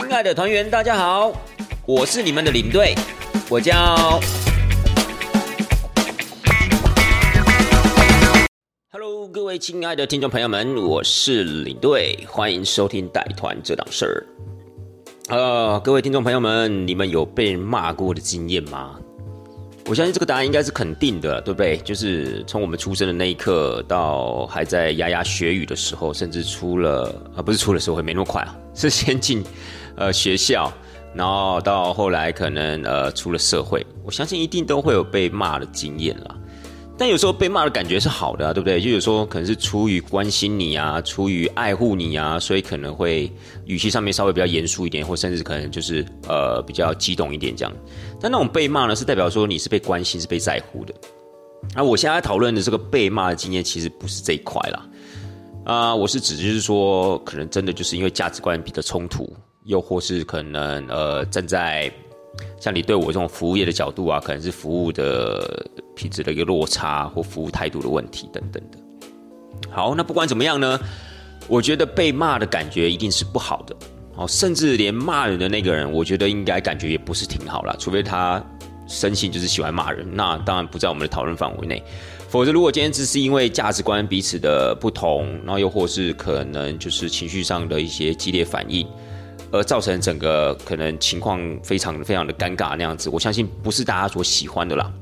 亲爱的团员，大家好，我是你们的领队，我叫。Hello，各位亲爱的听众朋友们，我是领队，欢迎收听带团这档事儿。呃，各位听众朋友们，你们有被骂过的经验吗？我相信这个答案应该是肯定的，对不对？就是从我们出生的那一刻，到还在牙牙学语的时候，甚至出了啊，不是出了社会没那么快啊，是先进呃学校，然后到后来可能呃出了社会，我相信一定都会有被骂的经验啦。但有时候被骂的感觉是好的啊，对不对？就有时候可能是出于关心你啊，出于爱护你啊，所以可能会语气上面稍微比较严肃一点，或甚至可能就是呃比较激动一点这样。但那种被骂呢，是代表说你是被关心、是被在乎的。那我现在讨论的这个被骂的经验，其实不是这一块啦。啊，我是指就是说，可能真的就是因为价值观比较冲突，又或是可能呃站在。像你对我这种服务业的角度啊，可能是服务的品质的一个落差，或服务态度的问题等等的。好，那不管怎么样呢，我觉得被骂的感觉一定是不好的。哦，甚至连骂人的那个人，我觉得应该感觉也不是挺好啦，除非他生性就是喜欢骂人，那当然不在我们的讨论范围内。否则，如果今天只是因为价值观彼此的不同，然后又或是可能就是情绪上的一些激烈反应。而造成整个可能情况非常非常的尴尬那样子，我相信不是大家所喜欢的啦。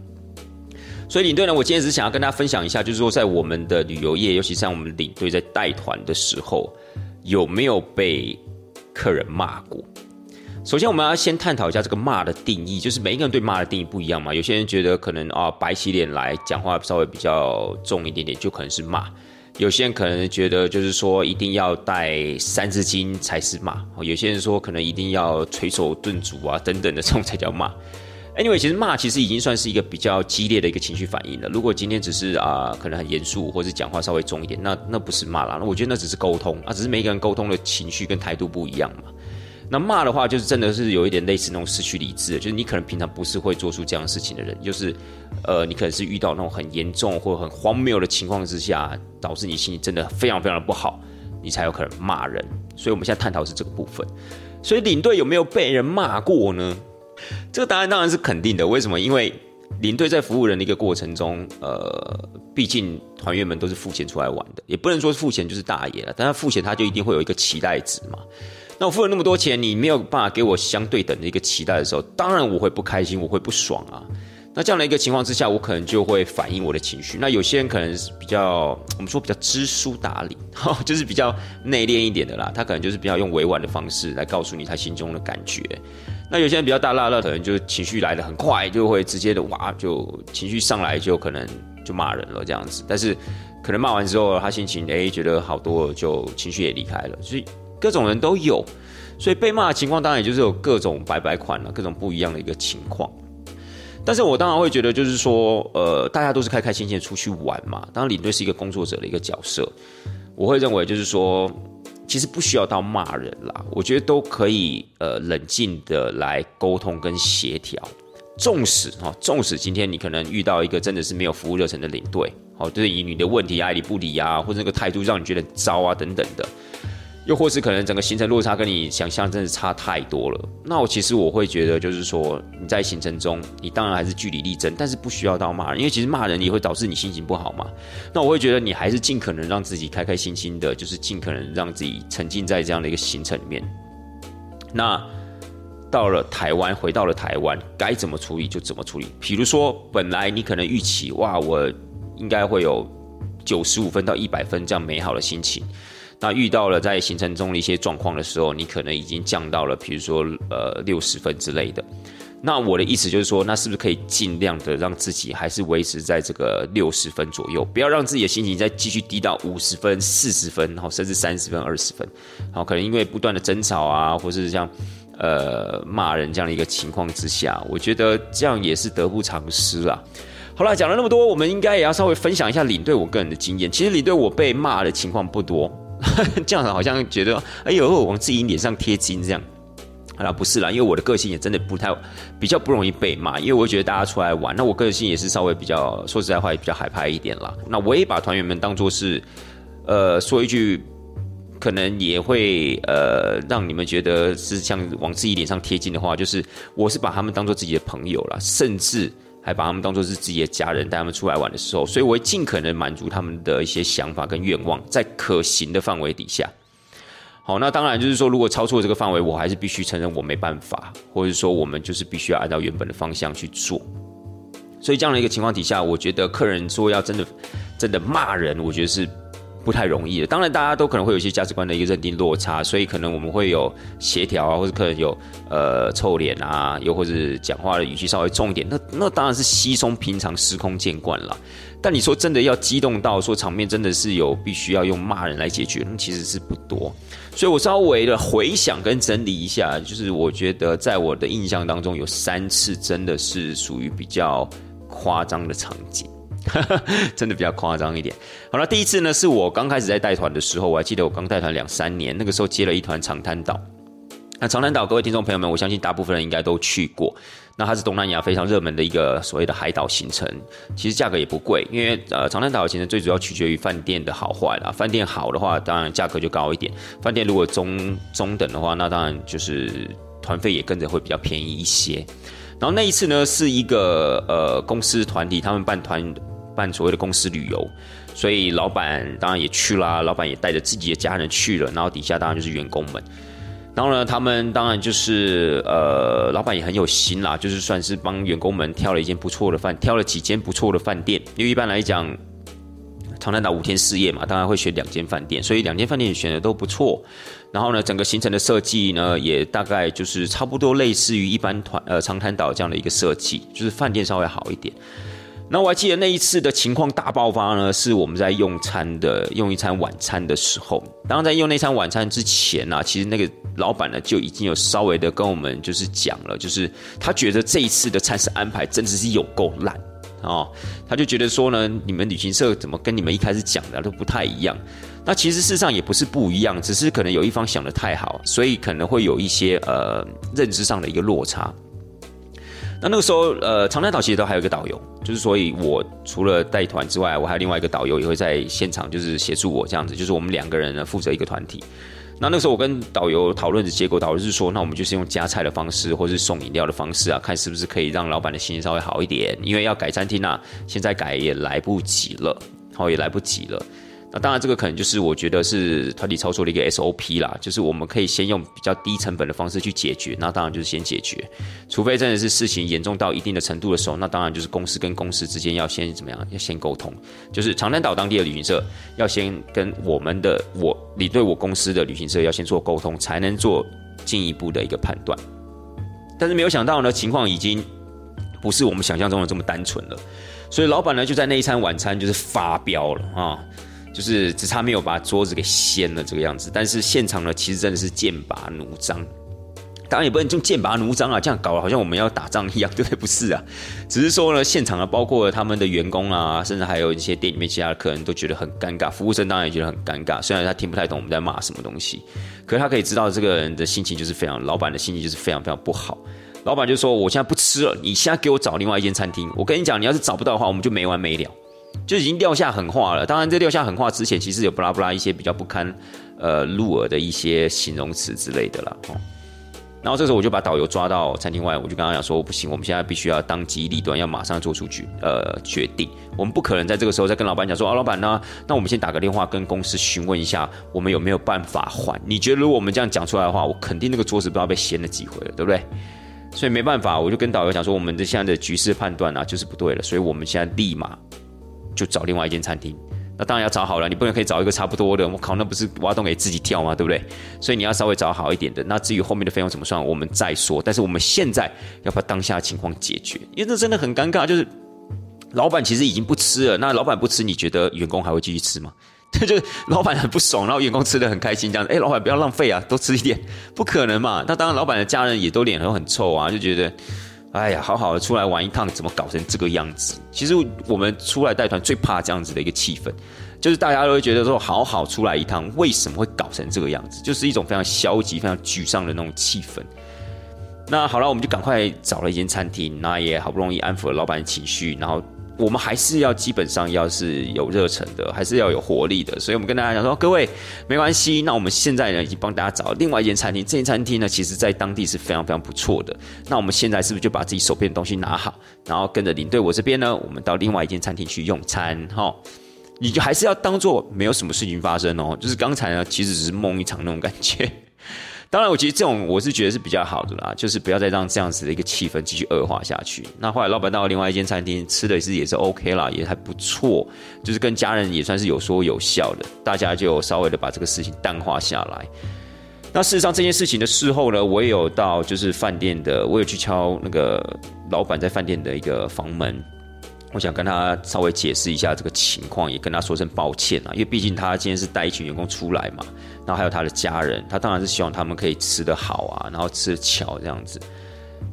所以领队呢，我今天只想要跟大家分享一下，就是说在我们的旅游业，尤其像我们领队在带团的时候，有没有被客人骂过？首先，我们要先探讨一下这个骂的定义，就是每一个人对骂的定义不一样嘛。有些人觉得可能啊，摆起脸来讲话稍微比较重一点点，就可能是骂。有些人可能觉得，就是说一定要带三字经才是骂；有些人说可能一定要捶手顿足啊等等的这种才叫骂。Anyway，其实骂其实已经算是一个比较激烈的一个情绪反应了。如果今天只是啊，可能很严肃，或是讲话稍微重一点，那那不是骂啦。那我觉得那只是沟通啊，只是每个人沟通的情绪跟态度不一样嘛。那骂的话，就是真的是有一点类似那种失去理智，就是你可能平常不是会做出这样事情的人，就是，呃，你可能是遇到那种很严重或很荒谬的情况之下，导致你心情真的非常非常的不好，你才有可能骂人。所以我们现在探讨是这个部分。所以领队有没有被人骂过呢？这个答案当然是肯定的。为什么？因为领队在服务人的一个过程中，呃，毕竟团员们都是付钱出来玩的，也不能说付钱就是大爷了，但他付钱他就一定会有一个期待值嘛。那我付了那么多钱，你没有办法给我相对等的一个期待的时候，当然我会不开心，我会不爽啊。那这样的一个情况之下，我可能就会反映我的情绪。那有些人可能是比较，我们说比较知书达理，就是比较内敛一点的啦，他可能就是比较用委婉的方式来告诉你他心中的感觉。那有些人比较大辣辣，可能就情绪来的很快，就会直接的哇，就情绪上来就可能就骂人了这样子。但是可能骂完之后，他心情哎觉得好多，就情绪也离开了，所以。各种人都有，所以被骂的情况当然也就是有各种白白款了，各种不一样的一个情况。但是我当然会觉得，就是说，呃，大家都是开开心心的出去玩嘛。当然，领队是一个工作者的一个角色，我会认为就是说，其实不需要到骂人啦。我觉得都可以，呃，冷静的来沟通跟协调。纵使哈，纵使今天你可能遇到一个真的是没有服务热忱的领队，好，对于你的问题爱理不理啊，或者那个态度让你觉得糟啊等等的。又或是可能整个行程落差跟你想象真的差太多了，那我其实我会觉得就是说你在行程中，你当然还是据理力争，但是不需要到骂人，因为其实骂人也会导致你心情不好嘛。那我会觉得你还是尽可能让自己开开心心的，就是尽可能让自己沉浸在这样的一个行程里面。那到了台湾，回到了台湾，该怎么处理就怎么处理。比如说，本来你可能预期哇，我应该会有九十五分到一百分这样美好的心情。那遇到了在行程中的一些状况的时候，你可能已经降到了，比如说呃六十分之类的。那我的意思就是说，那是不是可以尽量的让自己还是维持在这个六十分左右，不要让自己的心情再继续低到五十分、四十分，然后甚至三十分、二十分。好，可能因为不断的争吵啊，或是像呃骂人这样的一个情况之下，我觉得这样也是得不偿失啦。好了，讲了那么多，我们应该也要稍微分享一下领队我个人的经验。其实领队我被骂的情况不多。这样子好像觉得，哎呦，往自己脸上贴金这样，好了，不是啦，因为我的个性也真的不太比较不容易被骂，因为我觉得大家出来玩，那我个性也是稍微比较说实在话也比较害怕一点啦。那我也把团员们当做是，呃，说一句。可能也会呃让你们觉得是像往自己脸上贴金的话，就是我是把他们当做自己的朋友了，甚至还把他们当做是自己的家人，带他们出来玩的时候，所以我会尽可能满足他们的一些想法跟愿望，在可行的范围底下。好，那当然就是说，如果超出了这个范围，我还是必须承认我没办法，或者说我们就是必须要按照原本的方向去做。所以这样的一个情况底下，我觉得客人说要真的真的骂人，我觉得是不太容易的。当然，大家都可能会有一些价值观的一个认定落差，所以可能我们会有协调啊，或者可能有呃臭脸啊，又或者讲话的语气稍微重一点，那那当然是稀松平常、司空见惯了。但你说真的要激动到说场面真的是有必须要用骂人来解决，那其实是不多。所以我稍微的回想跟整理一下，就是我觉得在我的印象当中，有三次真的是属于比较夸张的场景，真的比较夸张一点。好了，第一次呢是我刚开始在带团的时候，我还记得我刚带团两三年，那个时候接了一团长滩岛。那长滩岛，各位听众朋友们，我相信大部分人应该都去过。那它是东南亚非常热门的一个所谓的海岛行程，其实价格也不贵，因为呃长滩岛的行程最主要取决于饭店的好坏啦。饭店好的话，当然价格就高一点；饭店如果中中等的话，那当然就是团费也跟着会比较便宜一些。然后那一次呢，是一个呃公司团体，他们办团办所谓的公司旅游，所以老板当然也去啦，老板也带着自己的家人去了，然后底下当然就是员工们。然后呢，他们当然就是呃，老板也很有心啦，就是算是帮员工们挑了一间不错的饭，挑了几间不错的饭店。因为一般来讲，长滩岛五天四夜嘛，当然会选两间饭店，所以两间饭店选的都不错。然后呢，整个行程的设计呢，也大概就是差不多类似于一般团呃长滩岛这样的一个设计，就是饭店稍微好一点。那我还记得那一次的情况大爆发呢，是我们在用餐的用一餐晚餐的时候。当然，在用那餐晚餐之前呢，其实那个老板呢就已经有稍微的跟我们就是讲了，就是他觉得这一次的餐食安排真的是有够烂哦。他就觉得说呢，你们旅行社怎么跟你们一开始讲的都不太一样。那其实事实上也不是不一样，只是可能有一方想的太好，所以可能会有一些呃认知上的一个落差。那那个时候，呃，长滩岛其实都还有一个导游，就是所以，我除了带团之外，我还有另外一个导游也会在现场，就是协助我这样子，就是我们两个人呢负责一个团体。那那个时候我跟导游讨论的结果，导游是说，那我们就是用加菜的方式，或是送饮料的方式啊，看是不是可以让老板的心情稍微好一点，因为要改餐厅啊，现在改也来不及了，好也来不及了。那当然，这个可能就是我觉得是团体操作的一个 SOP 啦，就是我们可以先用比较低成本的方式去解决。那当然就是先解决，除非真的是事情严重到一定的程度的时候，那当然就是公司跟公司之间要先怎么样？要先沟通，就是长滩岛当地的旅行社要先跟我们的我你对我公司的旅行社要先做沟通，才能做进一步的一个判断。但是没有想到呢，情况已经不是我们想象中的这么单纯了，所以老板呢就在那一餐晚餐就是发飙了啊！就是只差没有把桌子给掀了这个样子，但是现场呢，其实真的是剑拔弩张。当然也不能用剑拔弩张啊，这样搞好像我们要打仗一样，对不对？不是啊，只是说呢，现场呢，包括他们的员工啊，甚至还有一些店里面其他的客人都觉得很尴尬，服务生当然也觉得很尴尬。虽然他听不太懂我们在骂什么东西，可是他可以知道这个人的心情就是非常，老板的心情就是非常非常不好。老板就说：“我现在不吃了，你现在给我找另外一间餐厅。我跟你讲，你要是找不到的话，我们就没完没了。”就已经撂下狠话了。当然，在撂下狠话之前，其实有布拉布拉一些比较不堪呃入耳的一些形容词之类的啦。哦，然后这时候我就把导游抓到餐厅外，我就跟他讲说：不行，我们现在必须要当机立断，要马上做出决呃决定。我们不可能在这个时候再跟老板讲说：啊，老板呢？那我们先打个电话跟公司询问一下，我们有没有办法换？你觉得如果我们这样讲出来的话，我肯定那个桌子不知道被掀了几回了，对不对？所以没办法，我就跟导游讲说：我们的现在的局势判断啊，就是不对了，所以我们现在立马。就找另外一间餐厅，那当然要找好了，你不能可以找一个差不多的。我靠，那不是挖洞给自己跳吗？对不对？所以你要稍微找好一点的。那至于后面的费用怎么算，我们再说。但是我们现在要把当下情况解决，因为这真的很尴尬。就是老板其实已经不吃了，那老板不吃，你觉得员工还会继续吃吗？这 就老板很不爽，然后员工吃的很开心，这样子。哎，老板不要浪费啊，多吃一点，不可能嘛。那当然，老板的家人也都脸都很臭啊，就觉得。哎呀，好好的出来玩一趟，怎么搞成这个样子？其实我们出来带团最怕这样子的一个气氛，就是大家都会觉得说，好好出来一趟，为什么会搞成这个样子？就是一种非常消极、非常沮丧的那种气氛。那好了，我们就赶快找了一间餐厅，那也好不容易安抚了老板的情绪，然后我们还是要基本上要是有热忱的，还是要有活力的。所以我们跟大家讲说，各位没关系，那我们现在呢已经帮大家找另外一间餐厅，这间餐厅呢其实在当地是非常非常不错的。那我们现在是不是就把自己手边的东西拿好，然后跟着领队我这边呢，我们到另外一间餐厅去用餐，哈，你就还是要当做没有什么事情发生哦，就是刚才呢其实只是梦一场那种感觉。当然，我觉得这种我是觉得是比较好的啦，就是不要再让这样子的一个气氛继续恶化下去。那后来老板到另外一间餐厅吃的是也是 OK 啦，也还不错，就是跟家人也算是有说有笑的，大家就稍微的把这个事情淡化下来。那事实上这件事情的事后呢，我也有到就是饭店的，我有去敲那个老板在饭店的一个房门。我想跟他稍微解释一下这个情况，也跟他说声抱歉啊，因为毕竟他今天是带一群员工出来嘛，然后还有他的家人，他当然是希望他们可以吃得好啊，然后吃得巧这样子。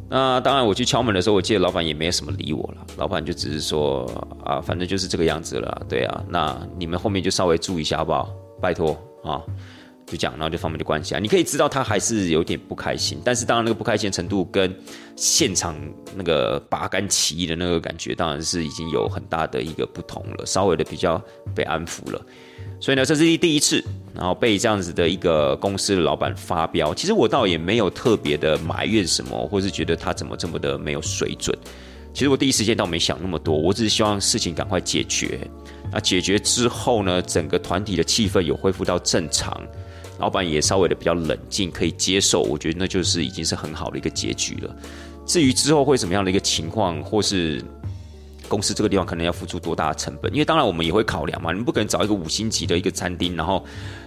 那当然我去敲门的时候，我记得老板也没有什么理我了，老板就只是说啊，反正就是这个样子了，对啊，那你们后面就稍微注意一下好不好？拜托啊。就讲，然后就方面就关系啊。你可以知道他还是有点不开心，但是当然那个不开心程度跟现场那个拔竿起义的那个感觉，当然是已经有很大的一个不同了，稍微的比较被安抚了。所以呢，这是第一次，然后被这样子的一个公司的老板发飙。其实我倒也没有特别的埋怨什么，或是觉得他怎么这么的没有水准。其实我第一时间倒没想那么多，我只是希望事情赶快解决。那解决之后呢，整个团体的气氛有恢复到正常。老板也稍微的比较冷静，可以接受，我觉得那就是已经是很好的一个结局了。至于之后会什么样的一个情况，或是公司这个地方可能要付出多大的成本，因为当然我们也会考量嘛，你不可能找一个五星级的一个餐厅，然后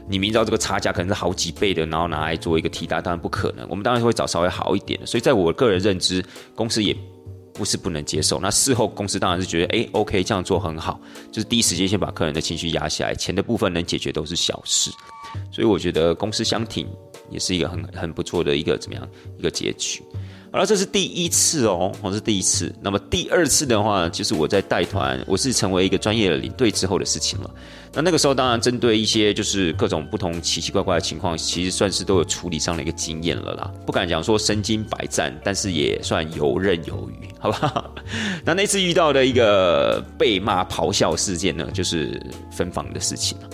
你明知道这个差价可能是好几倍的，然后拿来做一个替代，当然不可能。我们当然会找稍微好一点的。所以在我个人认知，公司也不是不能接受。那事后公司当然是觉得，哎，OK，这样做很好，就是第一时间先把客人的情绪压下来，钱的部分能解决都是小事。所以我觉得公司相挺也是一个很很不错的一个怎么样一个结局。好了，这是第一次哦，我是第一次。那么第二次的话，就是我在带团，我是成为一个专业的领队之后的事情了。那那个时候当然针对一些就是各种不同奇奇怪怪的情况，其实算是都有处理上的一个经验了啦。不敢讲说身经百战，但是也算游刃有余，好不好？那那次遇到的一个被骂咆哮事件呢，就是分房的事情了。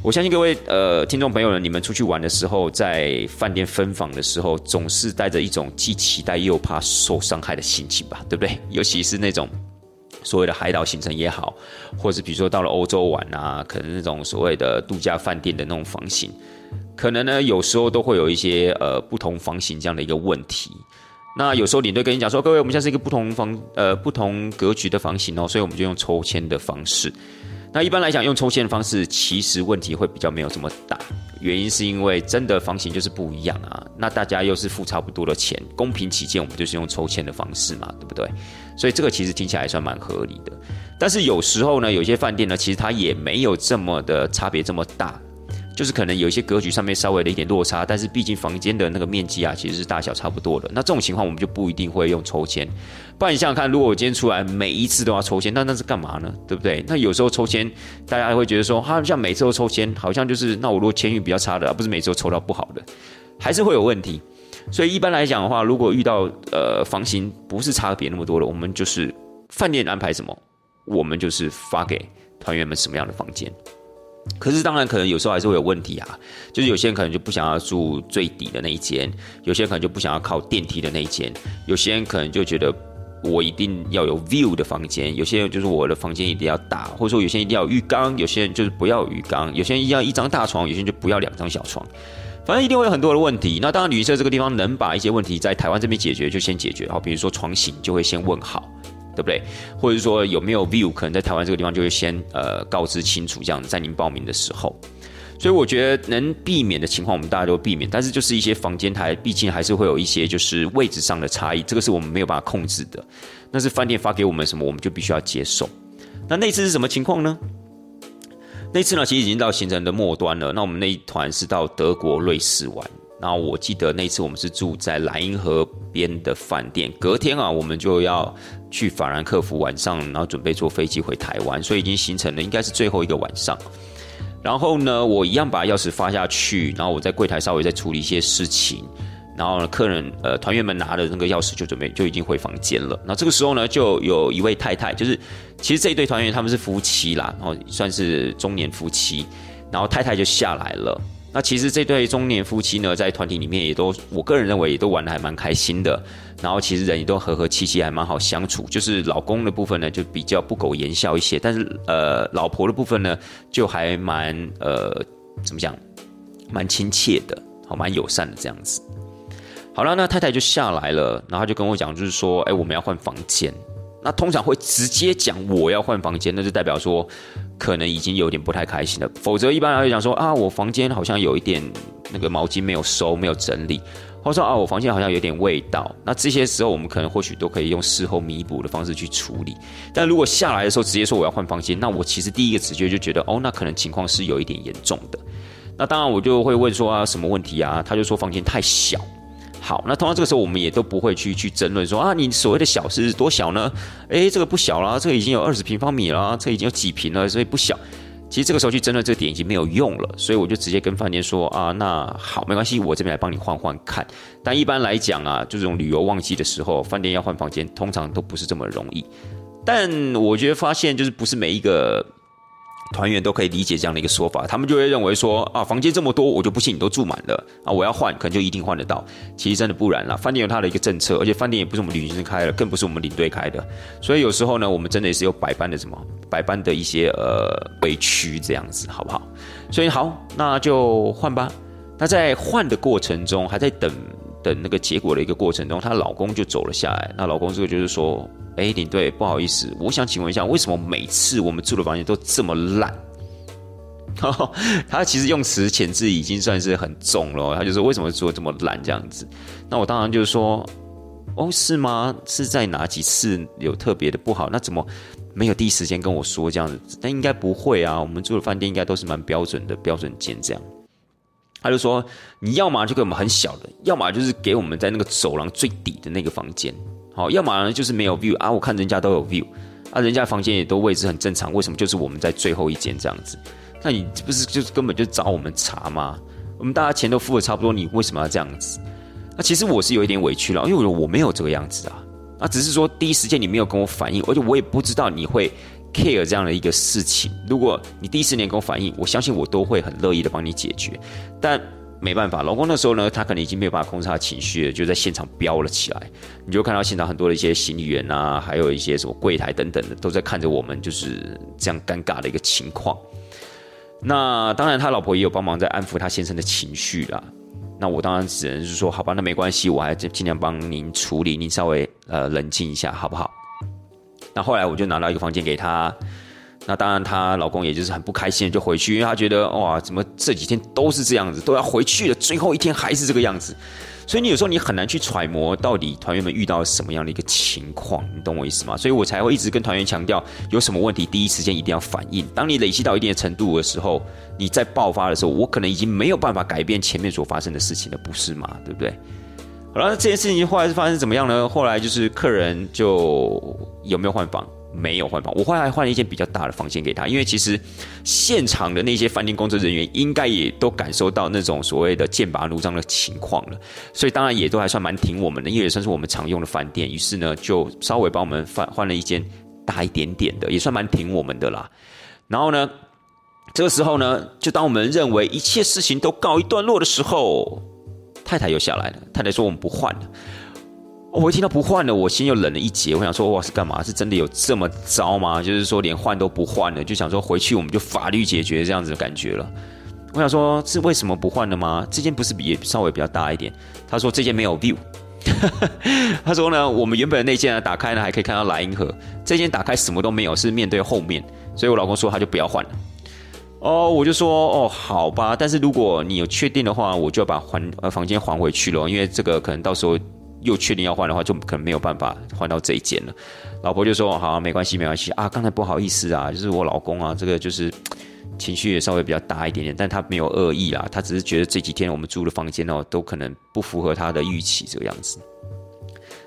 我相信各位呃听众朋友呢，你们出去玩的时候，在饭店分房的时候，总是带着一种既期待又怕受伤害的心情吧，对不对？尤其是那种所谓的海岛行程也好，或者比如说到了欧洲玩啊，可能那种所谓的度假饭店的那种房型，可能呢有时候都会有一些呃不同房型这样的一个问题。那有时候领队跟你讲说，各位我们现在是一个不同房呃不同格局的房型哦，所以我们就用抽签的方式。那一般来讲，用抽签的方式，其实问题会比较没有这么大。原因是因为真的房型就是不一样啊。那大家又是付差不多的钱，公平起见，我们就是用抽签的方式嘛，对不对？所以这个其实听起来还算蛮合理的。但是有时候呢，有些饭店呢，其实它也没有这么的差别这么大。就是可能有一些格局上面稍微的一点落差，但是毕竟房间的那个面积啊，其实是大小差不多的。那这种情况我们就不一定会用抽签。不然你想想看，如果我今天出来每一次都要抽签，那那是干嘛呢？对不对？那有时候抽签，大家会觉得说，哈，像每次都抽签，好像就是那我如果签运比较差的，而不是每次都抽到不好的，还是会有问题。所以一般来讲的话，如果遇到呃房型不是差别那么多的，我们就是饭店安排什么，我们就是发给团员们什么样的房间。可是当然，可能有时候还是会有问题啊。就是有些人可能就不想要住最底的那一间，有些人可能就不想要靠电梯的那一间，有些人可能就觉得我一定要有 view 的房间，有些人就是我的房间一定要大，或者说有些人一定要有浴缸，有些人就是不要浴缸，有些人一定要一张大床，有些人就不要两张小床，反正一定会有很多的问题。那当然，旅行社这个地方能把一些问题在台湾这边解决，就先解决好，比如说床型就会先问好。对不对？或者说有没有 view？可能在台湾这个地方就会先呃告知清楚，这样在您报名的时候。所以我觉得能避免的情况，我们大家都避免。但是就是一些房间台，毕竟还是会有一些就是位置上的差异，这个是我们没有办法控制的。那是饭店发给我们什么，我们就必须要接受。那那次是什么情况呢？那次呢，其实已经到行程的末端了。那我们那一团是到德国、瑞士玩。然后我记得那次我们是住在莱茵河边的饭店，隔天啊，我们就要去法兰克福晚上，然后准备坐飞机回台湾，所以已经形成了应该是最后一个晚上。然后呢，我一样把钥匙发下去，然后我在柜台稍微再处理一些事情，然后客人呃团员们拿的那个钥匙就准备就已经回房间了。那这个时候呢，就有一位太太，就是其实这一对团员他们是夫妻啦，然后算是中年夫妻，然后太太就下来了。那其实这对中年夫妻呢，在团体里面也都，我个人认为也都玩的还蛮开心的。然后其实人也都和和气气，还蛮好相处。就是老公的部分呢，就比较不苟言笑一些，但是呃，老婆的部分呢，就还蛮呃，怎么讲，蛮亲切的，好，蛮友善的这样子。好了，那太太就下来了，然后就跟我讲，就是说，哎，我们要换房间。那通常会直接讲我要换房间，那就代表说可能已经有点不太开心了。否则一般来讲说啊，我房间好像有一点那个毛巾没有收，没有整理，或者说啊，我房间好像有点味道。那这些时候我们可能或许都可以用事后弥补的方式去处理。但如果下来的时候直接说我要换房间，那我其实第一个直觉就觉得哦，那可能情况是有一点严重的。那当然我就会问说啊，什么问题啊？他就说房间太小。好，那通常这个时候我们也都不会去去争论说啊，你所谓的小是多小呢？诶，这个不小啦，这个已经有二十平方米了，这已经有几平了，所以不小。其实这个时候去争论这个点已经没有用了，所以我就直接跟饭店说啊，那好，没关系，我这边来帮你换换看。但一般来讲啊，就这种旅游旺季的时候，饭店要换房间，通常都不是这么容易。但我觉得发现就是不是每一个。团员都可以理解这样的一个说法，他们就会认为说啊，房间这么多，我就不信你都住满了啊，我要换可能就一定换得到。其实真的不然啦，饭店有它的一个政策，而且饭店也不是我们旅行社开的，更不是我们领队开的，所以有时候呢，我们真的也是有百般的什么百般的一些呃委屈这样子，好不好？所以好，那就换吧。那在换的过程中，还在等等那个结果的一个过程中，她老公就走了下来。那老公这个就是说。哎，领队，不好意思，我想请问一下，为什么每次我们住的房间都这么烂？他其实用词遣字已经算是很重了，他就说为什么住的这么烂这样子？那我当然就是说，哦，是吗？是在哪几次有特别的不好？那怎么没有第一时间跟我说这样子？但应该不会啊，我们住的饭店应该都是蛮标准的标准间这样。他就说，你要么就给我们很小的，要么就是给我们在那个走廊最底的那个房间。好，要么呢就是没有 view 啊，我看人家都有 view，啊，人家房间也都位置很正常，为什么就是我们在最后一间这样子？那你不是就是根本就找我们茬吗？我们大家钱都付的差不多，你为什么要这样子？那其实我是有一点委屈了，因为我没有这个样子啊，啊，只是说第一时间你没有跟我反映，而且我也不知道你会 care 这样的一个事情。如果你第一时间跟我反映，我相信我都会很乐意的帮你解决，但。没办法，老公那时候呢，他可能已经没有办法控制他情绪了，就在现场飙了起来。你就看到现场很多的一些行李员啊，还有一些什么柜台等等的，都在看着我们，就是这样尴尬的一个情况。那当然，他老婆也有帮忙在安抚他先生的情绪啦。那我当然只能是说，好吧，那没关系，我还尽量帮您处理，您稍微呃冷静一下，好不好？那后来我就拿到一个房间给他。那当然，她老公也就是很不开心，就回去，因为他觉得哇，怎么这几天都是这样子，都要回去了，最后一天还是这个样子。所以你有时候你很难去揣摩到底团员们遇到什么样的一个情况，你懂我意思吗？所以我才会一直跟团员强调，有什么问题第一时间一定要反应。当你累积到一定的程度的时候，你在爆发的时候，我可能已经没有办法改变前面所发生的事情了，不是吗？对不对？好了，这件事情后来是发生怎么样呢？后来就是客人就有没有换房？没有换房，我后来换了一间比较大的房间给他，因为其实现场的那些饭店工作人员应该也都感受到那种所谓的剑拔弩张的情况了，所以当然也都还算蛮挺我们的，因为也算是我们常用的饭店，于是呢就稍微帮我们换换了一间大一点点的，也算蛮挺我们的啦。然后呢，这个时候呢，就当我们认为一切事情都告一段落的时候，太太又下来了，太太说我们不换了。我一听到不换了，我心又冷了一截。我想说，哇，是干嘛？是真的有这么糟吗？就是说连换都不换了，就想说回去我们就法律解决这样子的感觉了。我想说，是为什么不换了吗？这件不是比稍微比较大一点？他说这件没有 view。他说呢，我们原本那件呢打开呢还可以看到莱茵河，这件打开什么都没有，是面对后面。所以我老公说他就不要换了。哦，我就说哦，好吧。但是如果你有确定的话，我就要把还呃房间还回去了，因为这个可能到时候。又确定要换的话，就可能没有办法换到这一间了。老婆就说：“好，没关系，没关系啊，刚才不好意思啊，就是我老公啊，这个就是 情绪也稍微比较大一点点，但他没有恶意啦，他只是觉得这几天我们住的房间哦，都可能不符合他的预期这个样子。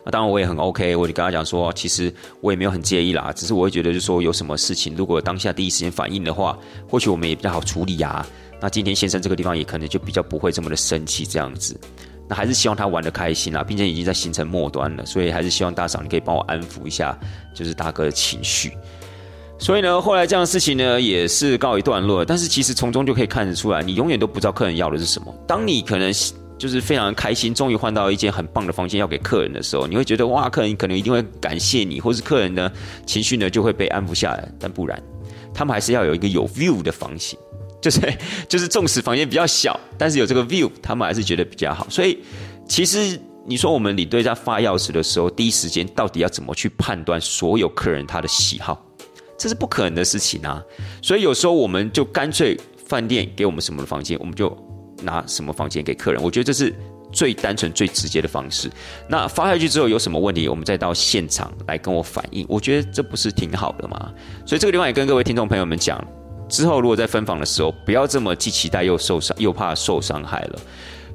那当然我也很 OK，我就跟他讲说，其实我也没有很介意啦，只是我会觉得，就说有什么事情，如果当下第一时间反应的话，或许我们也比较好处理啊。那今天先生这个地方也可能就比较不会这么的生气这样子。”那还是希望他玩的开心啊，并且已经在行程末端了，所以还是希望大嫂你可以帮我安抚一下，就是大哥的情绪。所以呢，后来这样的事情呢也是告一段落。但是其实从中就可以看得出来，你永远都不知道客人要的是什么。当你可能就是非常开心，终于换到一间很棒的房间要给客人的时候，你会觉得哇，客人可能一定会感谢你，或是客人呢情绪呢就会被安抚下来。但不然，他们还是要有一个有 view 的房型，就是 就是纵使房间比较小，但是有这个 view，他们还是觉得比较好。所以其实你说我们领队在发钥匙的时候，第一时间到底要怎么去判断所有客人他的喜好？这是不可能的事情啊！所以有时候我们就干脆饭店给我们什么房间，我们就拿什么房间给客人。我觉得这是最单纯、最直接的方式。那发下去之后有什么问题，我们再到现场来跟我反映。我觉得这不是挺好的吗？所以这个地方也跟各位听众朋友们讲，之后如果在分房的时候，不要这么既期待又受伤，又怕受伤害了。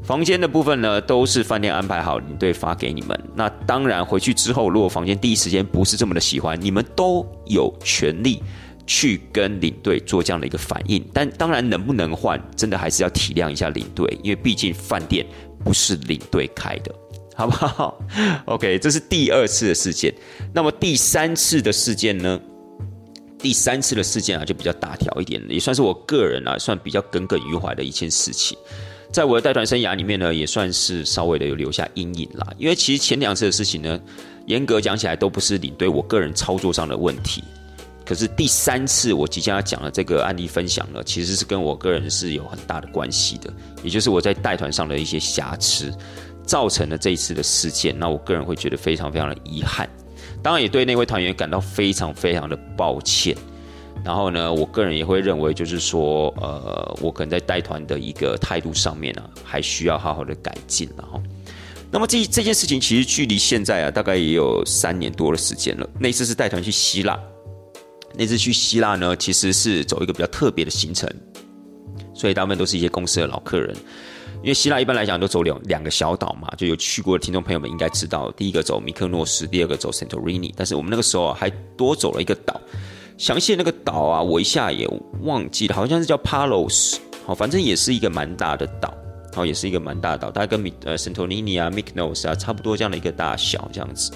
房间的部分呢，都是饭店安排好领队发给你们。那当然回去之后，如果房间第一时间不是这么的喜欢，你们都有权利去跟领队做这样的一个反应。但当然能不能换，真的还是要体谅一下领队，因为毕竟饭店不是领队开的，好不好？OK，这是第二次的事件。那么第三次的事件呢？第三次的事件啊，就比较大条一点，也算是我个人啊，算比较耿耿于怀的一件事情。在我的带团生涯里面呢，也算是稍微的有留下阴影啦。因为其实前两次的事情呢，严格讲起来都不是领队我个人操作上的问题。可是第三次我即将要讲的这个案例分享呢，其实是跟我个人是有很大的关系的，也就是我在带团上的一些瑕疵，造成了这一次的事件。那我个人会觉得非常非常的遗憾，当然也对那位团员感到非常非常的抱歉。然后呢，我个人也会认为，就是说，呃，我可能在带团的一个态度上面呢，还需要好好的改进了哈。那么这这件事情其实距离现在啊，大概也有三年多的时间了。那次是带团去希腊，那次去希腊呢，其实是走一个比较特别的行程，所以大部分都是一些公司的老客人。因为希腊一般来讲都走两两个小岛嘛，就有去过的听众朋友们应该知道，第一个走米克诺斯，第二个走 Santorini。但是我们那个时候还多走了一个岛。详细的那个岛啊，我一下也忘记了，好像是叫 Palos，好，反正也是一个蛮大的岛，好，也是一个蛮大的岛，大概跟米呃 Santorini 啊、Mykonos 啊差不多这样的一个大小，这样子。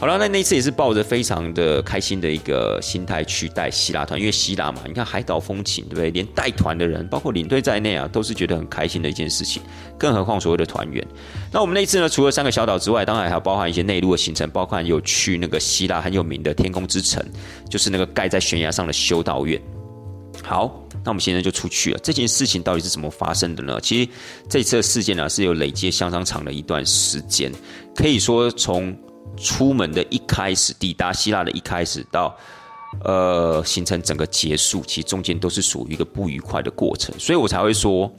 好了，那那次也是抱着非常的开心的一个心态去带希腊团，因为希腊嘛，你看海岛风情，对不对？连带团的人，包括领队在内啊，都是觉得很开心的一件事情。更何况所谓的团员。那我们那次呢，除了三个小岛之外，当然还有包含一些内陆的行程，包括有去那个希腊很有名的天空之城，就是那个盖在悬崖上的修道院。好，那我们现在就出去了。这件事情到底是怎么发生的呢？其实这次的事件呢，是有累积相当长的一段时间，可以说从。出门的一开始，抵达希腊的一开始到，呃，行程整个结束，其实中间都是属于一个不愉快的过程，所以我才会说，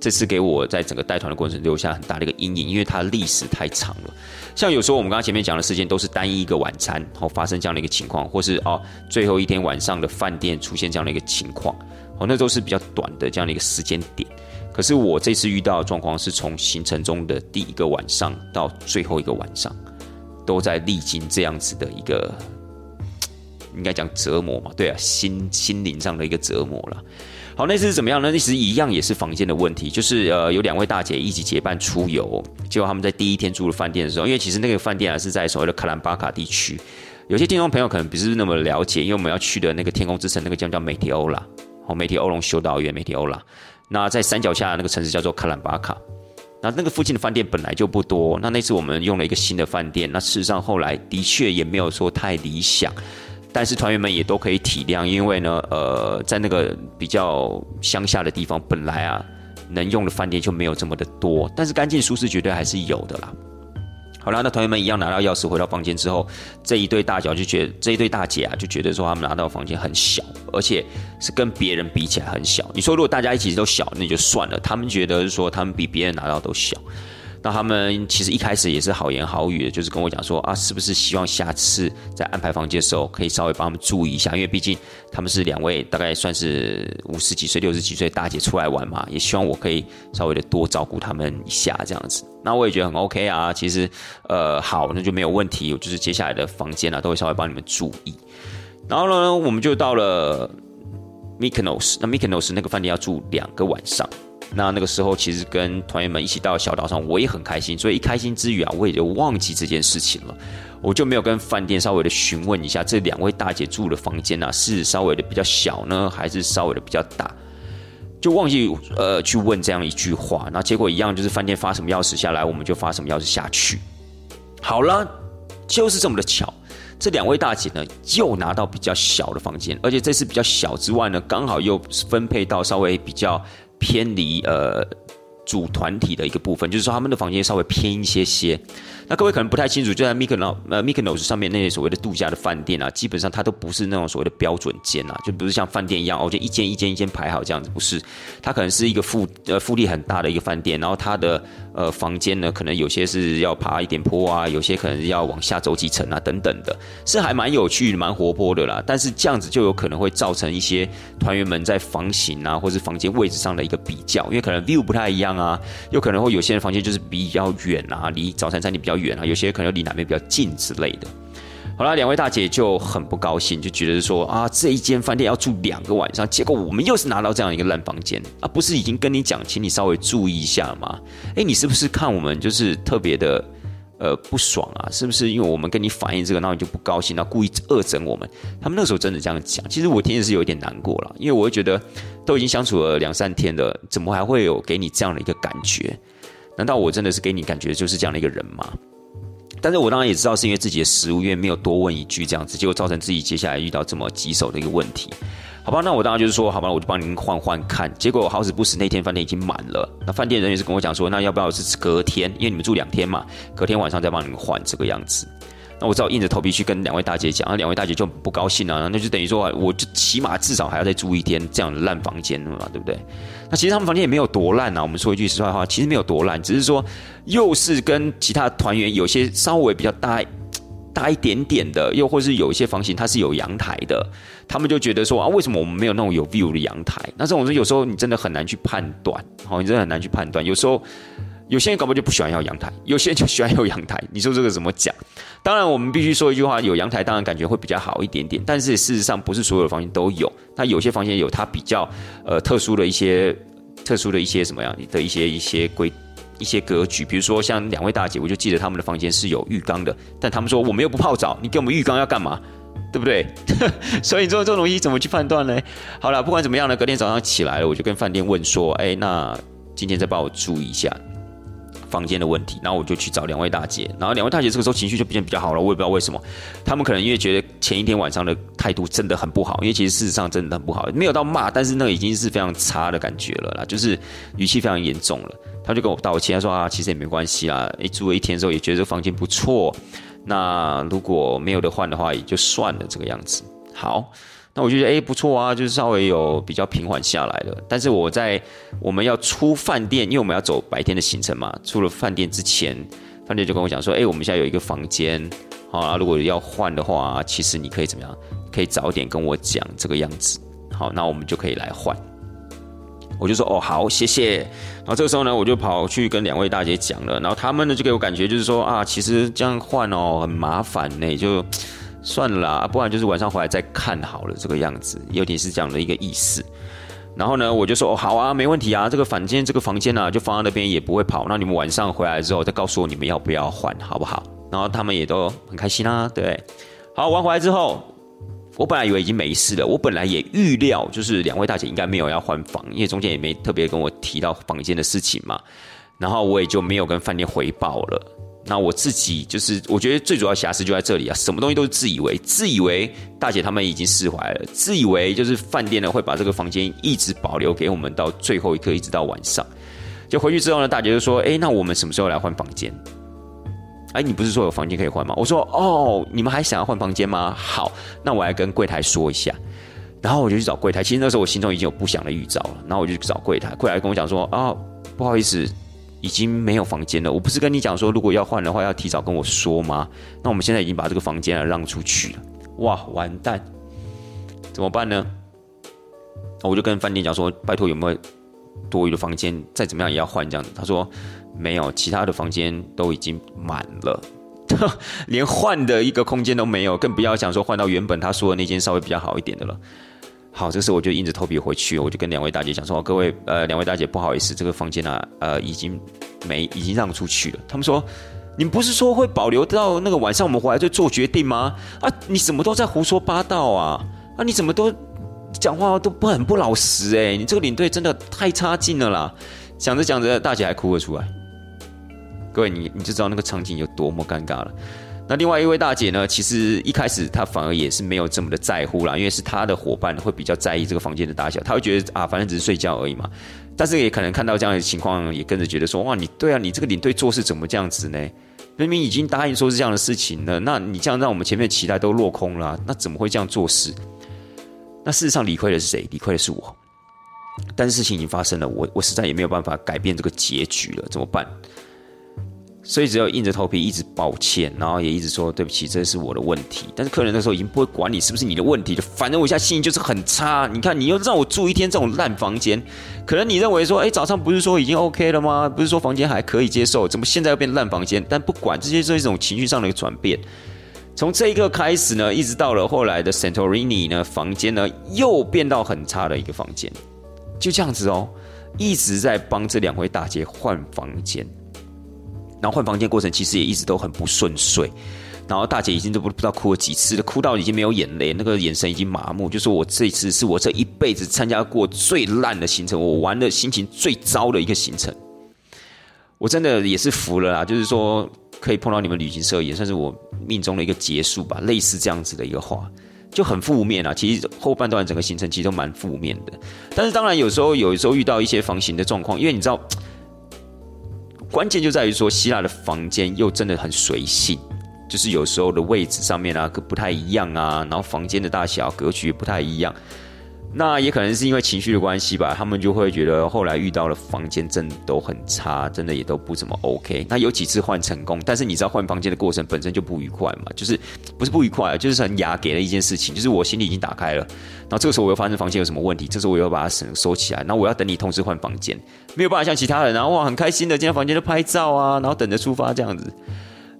这次给我在整个带团的过程留下很大的一个阴影，因为它历史太长了。像有时候我们刚刚前面讲的事件，都是单一一个晚餐，然后发生这样的一个情况，或是哦，最后一天晚上的饭店出现这样的一个情况，哦，那都是比较短的这样的一个时间点。可是我这次遇到的状况，是从行程中的第一个晚上到最后一个晚上。都在历经这样子的一个，应该讲折磨嘛，对啊，心心灵上的一个折磨了。好，那次是怎么样呢？那次一样也是房间的问题，就是呃，有两位大姐一起结伴出游，结果他们在第一天住了饭店的时候，因为其实那个饭店啊是在所谓的卡兰巴卡地区，有些听众朋友可能不是那么了解，因为我们要去的那个天空之城，那个叫叫美提欧拉，哦，美提欧龙修道院，美提欧拉，那在山脚下那个城市叫做卡兰巴卡。那那个附近的饭店本来就不多，那那次我们用了一个新的饭店，那事实上后来的确也没有说太理想，但是团员们也都可以体谅，因为呢，呃，在那个比较乡下的地方，本来啊能用的饭店就没有这么的多，但是干净舒适绝对还是有的啦。好了，那同学们一样拿到钥匙回到房间之后，这一对大脚就觉得这一对大姐啊就觉得说他们拿到房间很小，而且是跟别人比起来很小。你说如果大家一起都小，那就算了。他们觉得是说他们比别人拿到都小。那他们其实一开始也是好言好语的，就是跟我讲说啊，是不是希望下次在安排房间的时候，可以稍微帮他们注意一下，因为毕竟他们是两位大概算是五十几岁、六十几岁大姐出来玩嘛，也希望我可以稍微的多照顾他们一下这样子。那我也觉得很 OK 啊，其实呃好，那就没有问题。我就是接下来的房间啊，都会稍微帮你们注意。然后呢，我们就到了 Mykonos，那 Mykonos 那个饭店要住两个晚上。那那个时候其实跟团员们一起到小岛上，我也很开心，所以一开心之余啊，我也就忘记这件事情了，我就没有跟饭店稍微的询问一下这两位大姐住的房间啊，是稍微的比较小呢，还是稍微的比较大？就忘记呃去问这样一句话，那结果一样就是饭店发什么钥匙下来，我们就发什么钥匙下去。好了，就是这么的巧。这两位大姐呢，又拿到比较小的房间，而且这次比较小之外呢，刚好又分配到稍微比较偏离呃。主团体的一个部分，就是说他们的房间稍微偏一些些。那各位可能不太清楚，就在 m i k n o 呃 Mykonos 上面那些所谓的度假的饭店啊，基本上它都不是那种所谓的标准间啊，就不是像饭店一样哦，就一间一间一间排好这样子，不是。它可能是一个腹呃腹地很大的一个饭店，然后它的呃房间呢，可能有些是要爬一点坡啊，有些可能要往下走几层啊，等等的，是还蛮有趣、蛮活泼的啦。但是这样子就有可能会造成一些团员们在房型啊，或是房间位置上的一个比较，因为可能 view 不太一样。啊，有可能会有些人房间就是比较远啊，离早餐餐厅比较远啊，有些可能离哪边比较近之类的。好了，两位大姐就很不高兴，就觉得说啊，这一间饭店要住两个晚上，结果我们又是拿到这样一个烂房间啊，不是已经跟你讲，请你稍微注意一下吗？哎，你是不是看我们就是特别的？呃，不爽啊，是不是？因为我们跟你反映这个，然后你就不高兴，然后故意恶整我们。他们那时候真的这样讲，其实我听的是有点难过了，因为我会觉得都已经相处了两三天了，怎么还会有给你这样的一个感觉？难道我真的是给你感觉就是这样的一个人吗？但是我当然也知道是因为自己的食物，因为没有多问一句这样子，结果造成自己接下来遇到这么棘手的一个问题。好吧，那我当然就是说，好吧，我就帮您换换看。结果好死不死，那天饭店已经满了。那饭店人员是跟我讲说，那要不要是隔天？因为你们住两天嘛，隔天晚上再帮你们换这个样子。那我只好硬着头皮去跟两位大姐讲，那两位大姐就不高兴了。那就等于说，我就起码至少还要再住一天这样的烂房间嘛，对不对？那其实他们房间也没有多烂啊。我们说一句实话话，其实没有多烂，只是说又是跟其他团员有些稍微比较大。大一点点的，又或是有一些房型它是有阳台的，他们就觉得说啊，为什么我们没有那种有 view 的阳台？那这种有时候你真的很难去判断，好，你真的很难去判断。有时候有些人搞不好就不喜欢要阳台，有些人就喜欢有阳台。你说这个怎么讲？当然，我们必须说一句话，有阳台当然感觉会比较好一点点，但是事实上不是所有的房间都有。那有些房间有它比较呃特殊的一些特殊的一些什么样的一些一些规。一些格局，比如说像两位大姐，我就记得他们的房间是有浴缸的，但他们说我们又不泡澡，你给我们浴缸要干嘛？对不对？所以这种这种东西怎么去判断呢？好了，不管怎么样呢，隔天早上起来了，我就跟饭店问说，哎，那今天再帮我注意一下房间的问题。然后我就去找两位大姐，然后两位大姐这个时候情绪就变比较好了，我也不知道为什么，他们可能因为觉得前一天晚上的态度真的很不好，因为其实事实上真的很不好，没有到骂，但是那个已经是非常差的感觉了啦，就是语气非常严重了。他就跟我道歉，他说啊，其实也没关系啦，诶，住了一天之后也觉得这个房间不错，那如果没有的换的话，也就算了这个样子。好，那我就觉得诶不错啊，就是稍微有比较平缓下来了。但是我在我们要出饭店，因为我们要走白天的行程嘛，出了饭店之前，饭店就跟我讲说，诶，我们现在有一个房间，好，如果要换的话，其实你可以怎么样？可以早点跟我讲这个样子，好，那我们就可以来换。我就说哦好，谢谢。然后这个时候呢，我就跑去跟两位大姐讲了。然后他们呢就给我感觉就是说啊，其实这样换哦很麻烦呢，就算了啦，不然就是晚上回来再看好了这个样子，有点是这样的一个意思。然后呢，我就说哦好啊，没问题啊，这个房间这个房间呢就放在那边也不会跑。那你们晚上回来之后再告诉我你们要不要换，好不好？然后他们也都很开心啊，对。好，玩回来之后。我本来以为已经没事了，我本来也预料就是两位大姐应该没有要换房，因为中间也没特别跟我提到房间的事情嘛，然后我也就没有跟饭店回报了。那我自己就是我觉得最主要瑕疵就在这里啊，什么东西都是自以为，自以为大姐他们已经释怀了，自以为就是饭店呢会把这个房间一直保留给我们到最后一刻，一直到晚上。就回去之后呢，大姐就说：“哎，那我们什么时候来换房间？”哎，你不是说有房间可以换吗？我说哦，你们还想要换房间吗？好，那我来跟柜台说一下。然后我就去找柜台。其实那时候我心中已经有不祥的预兆了。然后我就去找柜台，柜台跟我讲说啊，不好意思，已经没有房间了。我不是跟你讲说，如果要换的话，要提早跟我说吗？那我们现在已经把这个房间啊让出去了。哇，完蛋，怎么办呢？我就跟饭店讲说，拜托有没有多余的房间？再怎么样也要换这样子。他说。没有，其他的房间都已经满了，连换的一个空间都没有，更不要讲说换到原本他说的那间稍微比较好一点的了。好，这时候我就硬着头皮回去，我就跟两位大姐讲说：“各位，呃，两位大姐，不好意思，这个房间呢，呃，已经没，已经让出去了。”他们说：“你们不是说会保留到那个晚上我们回来再做决定吗？啊，你怎么都在胡说八道啊？啊，你怎么都讲话都不很不老实？哎，你这个领队真的太差劲了啦！”讲着讲着，大姐还哭了出来。各位，你你就知道那个场景有多么尴尬了。那另外一位大姐呢？其实一开始她反而也是没有这么的在乎啦，因为是她的伙伴会比较在意这个房间的大小，她会觉得啊，反正只是睡觉而已嘛。但是也可能看到这样的情况，也跟着觉得说，哇，你对啊，你这个领队做事怎么这样子呢？明明已经答应说是这样的事情了，那你这样让我们前面期待都落空了，那怎么会这样做事？那事实上理亏的是谁？理亏的是我。但是事情已经发生了，我我实在也没有办法改变这个结局了，怎么办？所以只要硬着头皮一直抱歉，然后也一直说对不起，这是我的问题。但是客人那时候已经不会管你是不是你的问题了，反正我现在心情就是很差。你看，你又让我住一天这种烂房间，可能你认为说，哎，早上不是说已经 OK 了吗？不是说房间还可以接受，怎么现在又变烂房间？但不管这些是一种情绪上的一个转变。从这一个开始呢，一直到了后来的 Santorini 呢，房间呢又变到很差的一个房间，就这样子哦，一直在帮这两位大姐换房间。然后换房间过程其实也一直都很不顺遂，然后大姐已经都不不知道哭了几次了，哭到已经没有眼泪，那个眼神已经麻木，就说我这一次是我这一辈子参加过最烂的行程，我玩的心情最糟的一个行程，我真的也是服了啦，就是说可以碰到你们旅行社也算是我命中的一个结束吧，类似这样子的一个话，就很负面啊。其实后半段整个行程其实都蛮负面的，但是当然有时候有时候遇到一些房型的状况，因为你知道。关键就在于说，希腊的房间又真的很随性，就是有时候的位置上面啊，不太一样啊，然后房间的大小格局不太一样。那也可能是因为情绪的关系吧，他们就会觉得后来遇到了房间真的都很差，真的也都不怎么 OK。那有几次换成功，但是你知道换房间的过程本身就不愉快嘛，就是不是不愉快，就是很雅给了一件事情，就是我心里已经打开了，然后这个时候我又发现房间有什么问题，这时候我又把它收收起来，那我要等你通知换房间，没有办法像其他人，然后哇很开心的进到房间就拍照啊，然后等着出发这样子，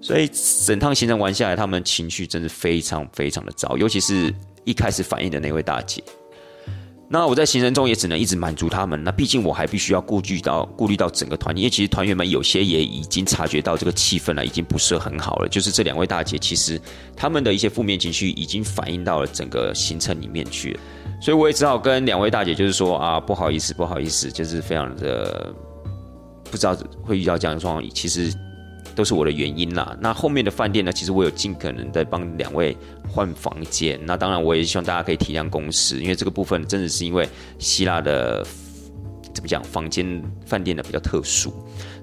所以整趟行程玩下来，他们情绪真的非常非常的糟，尤其是一开始反应的那位大姐。那我在行程中也只能一直满足他们。那毕竟我还必须要顾虑到顾虑到整个团，因为其实团员们有些也已经察觉到这个气氛了，已经不是很好了。就是这两位大姐，其实他们的一些负面情绪已经反映到了整个行程里面去了。所以我也只好跟两位大姐就是说啊，不好意思，不好意思，就是非常的不知道会遇到这样的状况。其实。都是我的原因啦。那后面的饭店呢？其实我有尽可能在帮两位换房间。那当然，我也希望大家可以体谅公司，因为这个部分真的是因为希腊的怎么讲，房间饭店呢比较特殊。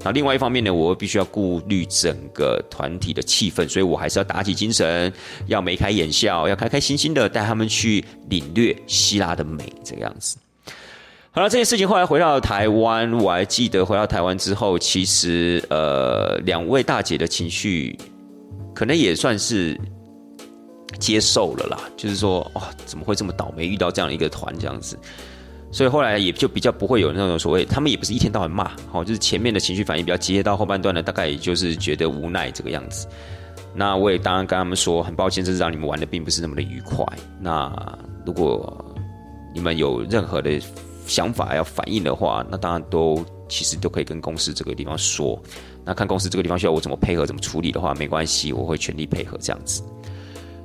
那另外一方面呢，我必须要顾虑整个团体的气氛，所以我还是要打起精神，要眉开眼笑，要开开心心的带他们去领略希腊的美，这个样子。好了，这件事情后来回到台湾，我还记得回到台湾之后，其实呃，两位大姐的情绪可能也算是接受了啦。就是说，哇，怎么会这么倒霉，遇到这样一个团这样子？所以后来也就比较不会有那种所谓，他们也不是一天到晚骂，好，就是前面的情绪反应比较激烈，到后半段呢，大概也就是觉得无奈这个样子。那我也当然跟他们说，很抱歉，这是让你们玩的并不是那么的愉快。那如果你们有任何的，想法要反映的话，那当然都其实都可以跟公司这个地方说。那看公司这个地方需要我怎么配合、怎么处理的话，没关系，我会全力配合这样子。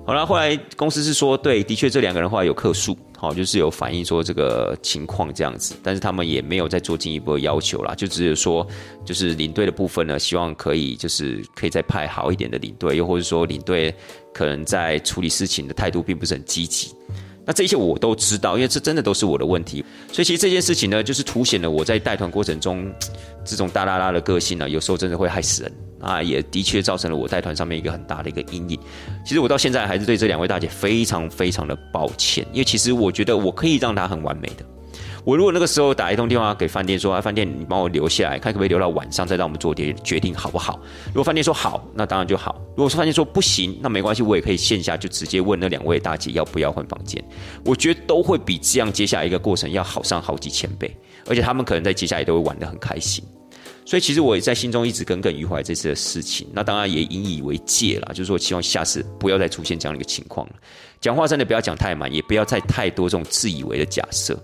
好了，后来公司是说，对，的确这两个人话有客诉，好，就是有反映说这个情况这样子，但是他们也没有再做进一步的要求啦，就只是说，就是领队的部分呢，希望可以就是可以再派好一点的领队，又或者说领队可能在处理事情的态度并不是很积极。那这些我都知道，因为这真的都是我的问题，所以其实这件事情呢，就是凸显了我在带团过程中这种大拉拉的个性呢，有时候真的会害死人啊，也的确造成了我带团上面一个很大的一个阴影。其实我到现在还是对这两位大姐非常非常的抱歉，因为其实我觉得我可以让她很完美的。我如果那个时候打一通电话给饭店说啊，饭店你帮我留下来，看可不可以留到晚上再让我们做决决定好不好？如果饭店说好，那当然就好；如果说饭店说不行，那没关系，我也可以线下就直接问那两位大姐要不要换房间。我觉得都会比这样接下来一个过程要好上好几千倍，而且他们可能在接下来都会玩得很开心。所以其实我也在心中一直耿耿于怀这次的事情，那当然也引以为戒了，就是说希望下次不要再出现这样的一个情况了。讲话真的不要讲太满，也不要再太多这种自以为的假设，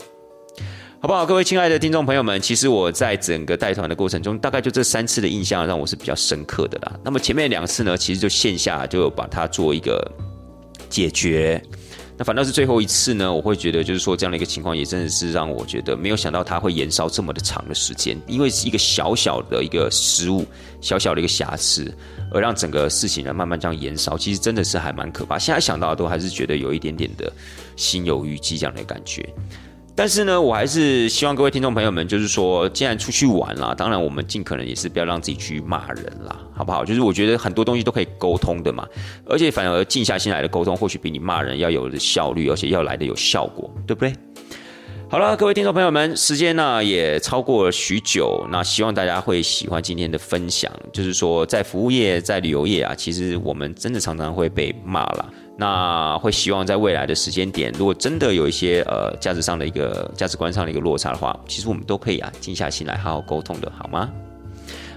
好不好？各位亲爱的听众朋友们，其实我在整个带团的过程中，大概就这三次的印象让我是比较深刻的啦。那么前面两次呢，其实就线下就把它做一个解决。那反倒是最后一次呢，我会觉得就是说这样的一个情况，也真的是让我觉得没有想到它会延烧这么的长的时间，因为是一个小小的一个失误，小小的一个瑕疵，而让整个事情呢慢慢这样延烧，其实真的是还蛮可怕。现在想到都还是觉得有一点点的心有余悸这样的感觉。但是呢，我还是希望各位听众朋友们，就是说，既然出去玩了，当然我们尽可能也是不要让自己去骂人啦，好不好？就是我觉得很多东西都可以沟通的嘛，而且反而静下心来的沟通，或许比你骂人要有的效率，而且要来的有效果，对不对？好了，各位听众朋友们，时间呢也超过了许久，那希望大家会喜欢今天的分享。就是说，在服务业、在旅游业啊，其实我们真的常常会被骂了。那会希望在未来的时间点如果真的有一些呃价值上的一个价值观上的一个落差的话其实我们都可以啊静下心来好好沟通的好吗？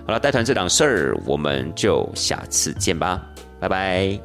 好了带团这档事儿我们就下次见吧拜拜。